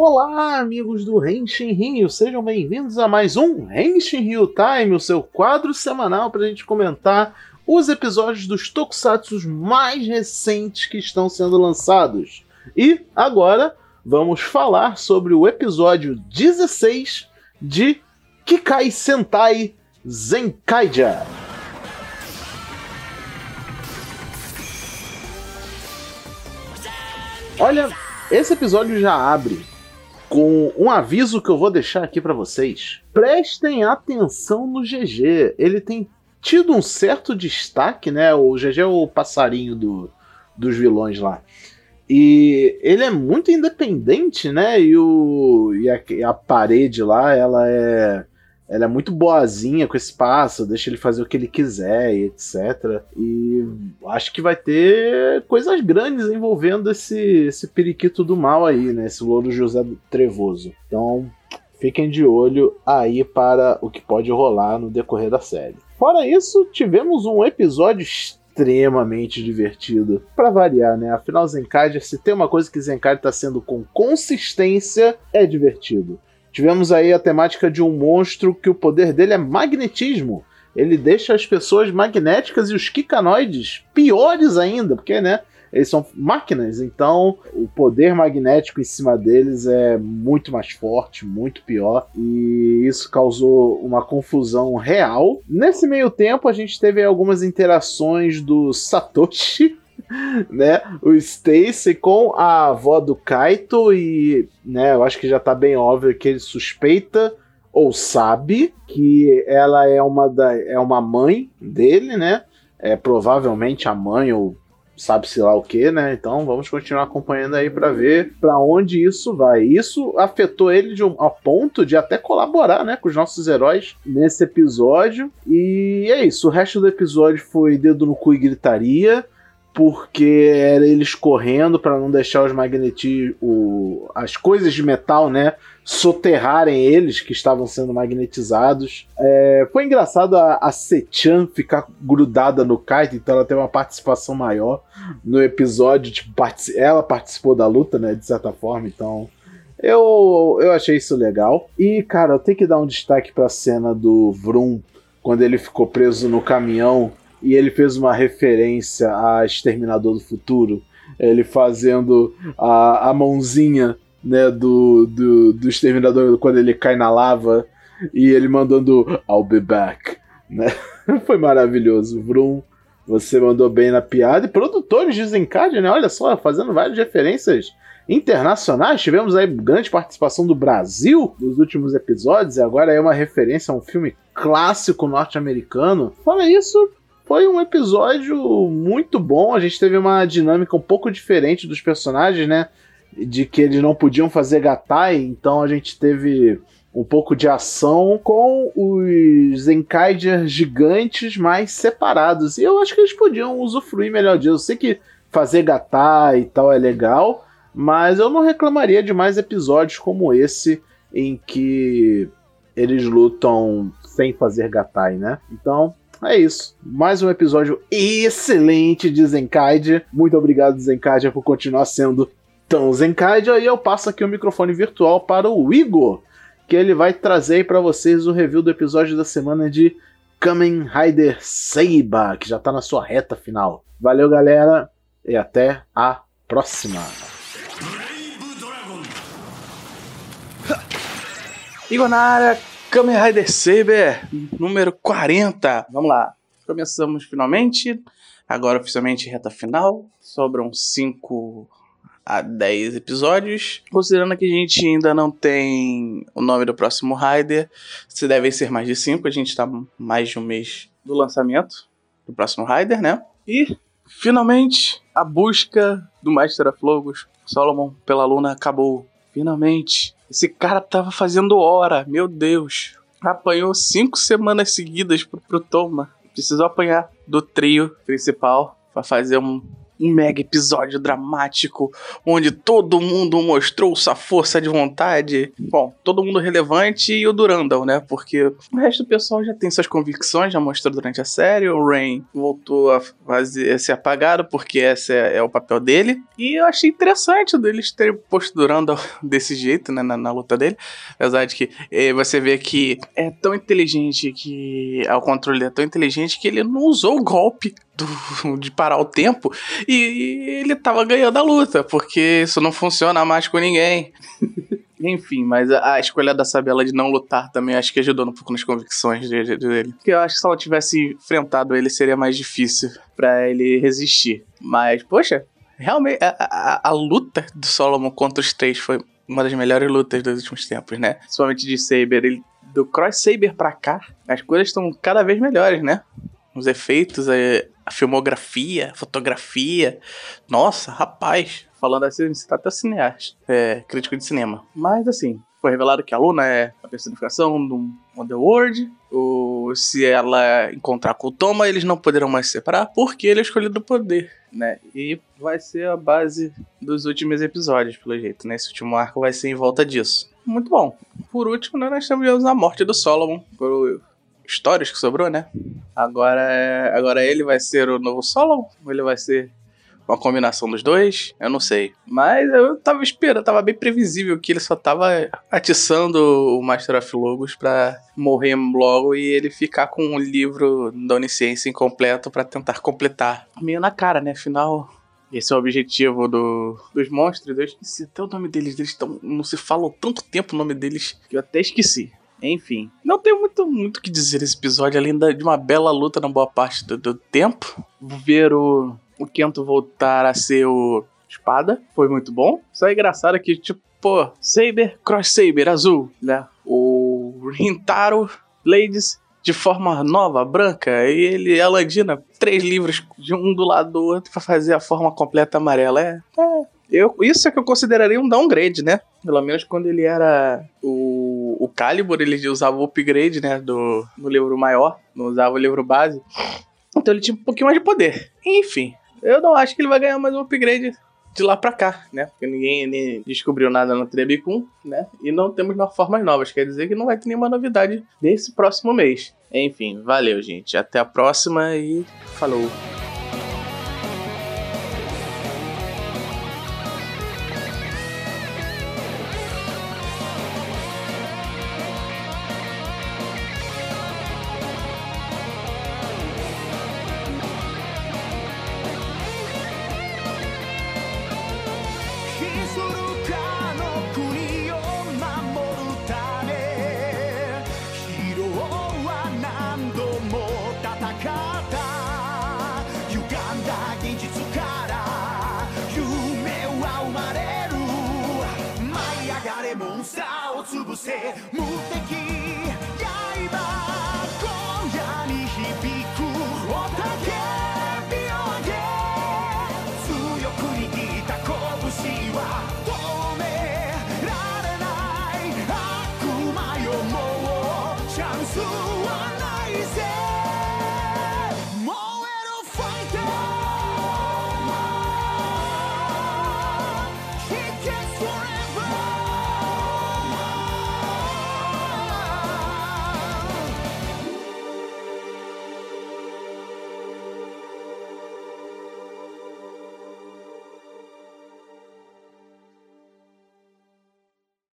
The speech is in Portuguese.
Olá, amigos do Henshin Rio, sejam bem-vindos a mais um Henshin Rio Time, o seu quadro semanal para a gente comentar os episódios dos Tokusatsu mais recentes que estão sendo lançados. E agora vamos falar sobre o episódio 16 de Kikai Sentai Zenkaija. Olha, esse episódio já abre com um aviso que eu vou deixar aqui para vocês. Prestem atenção no GG. Ele tem tido um certo destaque, né? O GG é o passarinho do, dos vilões lá. E ele é muito independente, né? E, o, e a, a parede lá, ela é ela é muito boazinha com esse pássaro, deixa ele fazer o que ele quiser e etc. E acho que vai ter coisas grandes envolvendo esse, esse periquito do mal aí, né? Esse louro José Trevoso. Então, fiquem de olho aí para o que pode rolar no decorrer da série. Fora isso, tivemos um episódio extremamente divertido. Para variar, né? Afinal, Zenkaiger, se tem uma coisa que Zenkaiger tá sendo com consistência, é divertido. Tivemos aí a temática de um monstro que o poder dele é magnetismo. Ele deixa as pessoas magnéticas e os kikanoides piores ainda, porque, né? Eles são máquinas, então o poder magnético em cima deles é muito mais forte, muito pior, e isso causou uma confusão real. Nesse meio tempo, a gente teve algumas interações do Satoshi né, o Stacy com a avó do Kaito e, né, eu acho que já tá bem óbvio que ele suspeita ou sabe que ela é uma da, é uma mãe dele, né? É provavelmente a mãe ou sabe-se lá o que, né? Então vamos continuar acompanhando aí para ver para onde isso vai. Isso afetou ele de um, a ponto de até colaborar, né, com os nossos heróis nesse episódio. E é isso. O resto do episódio foi dedo no cu e gritaria porque era eles correndo para não deixar os magnetismos, as coisas de metal, né, soterrarem eles que estavam sendo magnetizados. É, foi engraçado a, a Sechan ficar grudada no kite, então ela tem uma participação maior no episódio. Tipo, ela participou da luta, né, de certa forma, então. Eu, eu achei isso legal. E, cara, eu tenho que dar um destaque para a cena do Vroom, quando ele ficou preso no caminhão e ele fez uma referência a Exterminador do Futuro, ele fazendo a, a mãozinha né, do, do, do Exterminador quando ele cai na lava e ele mandando I'll be back. Né? Foi maravilhoso. Vrum, você mandou bem na piada. E produtores de Zencad, né? Olha só, fazendo várias referências internacionais. Tivemos aí grande participação do Brasil nos últimos episódios, e agora é uma referência a um filme clássico norte-americano. Fala isso, foi um episódio muito bom. A gente teve uma dinâmica um pouco diferente dos personagens, né? De que eles não podiam fazer gatai, então a gente teve um pouco de ação com os Enkaiders gigantes mais separados. E eu acho que eles podiam usufruir melhor disso. Eu sei que fazer gatai e tal é legal, mas eu não reclamaria de mais episódios como esse em que eles lutam sem fazer gatai, né? Então, é isso. Mais um episódio excelente de Zenkaidia. Muito obrigado, Zenkaidia, por continuar sendo tão Zenkaidia. E eu passo aqui o microfone virtual para o Igor, que ele vai trazer para vocês o review do episódio da semana de Kamen Rider Seiba, que já está na sua reta final. Valeu, galera, e até a próxima. Igor na área, Kamen Rider Saber, número 40. Vamos lá. Começamos finalmente. Agora oficialmente reta final. Sobram 5 a 10 episódios. Considerando que a gente ainda não tem o nome do próximo Rider, se devem ser mais de 5. A gente está mais de um mês do lançamento do próximo Rider, né? E finalmente a busca do Master of Logos, Solomon pela Luna, acabou. Finalmente. Esse cara tava fazendo hora, meu Deus. Apanhou cinco semanas seguidas pro, pro Toma. Precisou apanhar do trio principal para fazer um, um mega episódio dramático onde todo mundo mostrou sua força de vontade. Bom, todo mundo relevante e o Durandal, né? Porque o resto do pessoal já tem suas convicções, já mostrou durante a série. O Rain voltou a fazer ser apagado porque esse é, é, o papel dele. E eu achei interessante deles terem posto Durandal desse jeito, né? Na, na luta dele. Apesar de que eh, você vê que é tão inteligente que. O controle é tão inteligente que ele não usou o golpe do, de parar o tempo e ele tava ganhando a luta, porque isso não funciona mais com ninguém. Enfim, mas a, a, escolha da Sabela de não lutar também acho que ajudou um pouco nas convicções dele. dele. Porque eu acho que se ela tivesse enfrentado ele, seria mais difícil para ele resistir. Mas, poxa, realmente, a, a, a, luta do Solomon contra os três foi uma das melhores lutas dos últimos tempos, né? Principalmente de Saber. Ele, do Cross Saber pra cá, as coisas estão cada vez melhores, né? Os efeitos, a, a filmografia, fotografia. Nossa, rapaz, falando assim, você tá até cineasta, é, crítico de cinema. Mas assim, foi revelado que a Luna é a personificação do Underworld. Ou se ela encontrar com o Toma, eles não poderão mais se separar porque ele é escolhido o poder, né? E vai ser a base dos últimos episódios, pelo jeito, né? Esse último arco vai ser em volta disso. Muito bom. Por último, né, nós temos a morte do Solomon por histórias que sobrou, né? Agora, é, agora ele vai ser o novo Solomon? Ou ele vai ser uma combinação dos dois? Eu não sei. Mas eu tava esperando, tava bem previsível que ele só tava atiçando o Master of Logos pra morrer logo e ele ficar com um livro da Onisciência incompleto para tentar completar. Meio na cara, né? Afinal, esse é o objetivo do, dos monstros. Eu esqueci até o nome deles. Eles tão, não se falam tanto tempo o nome deles que eu até esqueci. Enfim, não tem muito muito que dizer esse episódio, além de uma bela luta na boa parte do, do tempo. Ver o, o Kento voltar a ser o espada foi muito bom. Só é engraçado que, tipo, pô, Saber, Cross Saber, azul, né? O Rintaro, Ladies, de forma nova, branca, e ele e a Landina, três livros de um do lado do outro para fazer a forma completa amarela. É, é, eu, isso é que eu consideraria um downgrade, né? Pelo menos quando ele era o, o Calibur, ele usava o upgrade, né? Do, no livro maior, não usava o livro base. Então ele tinha um pouquinho mais de poder. Enfim, eu não acho que ele vai ganhar mais um upgrade de lá pra cá, né? Porque ninguém nem descobriu nada no Trebicum, né? E não temos formas novas, quer dizer que não vai ter nenhuma novidade desse próximo mês. Enfim, valeu, gente. Até a próxima e falou! でモンスターを潰せ。無敵刃今夜に響く。おたけ火を上げ。強く握った拳は。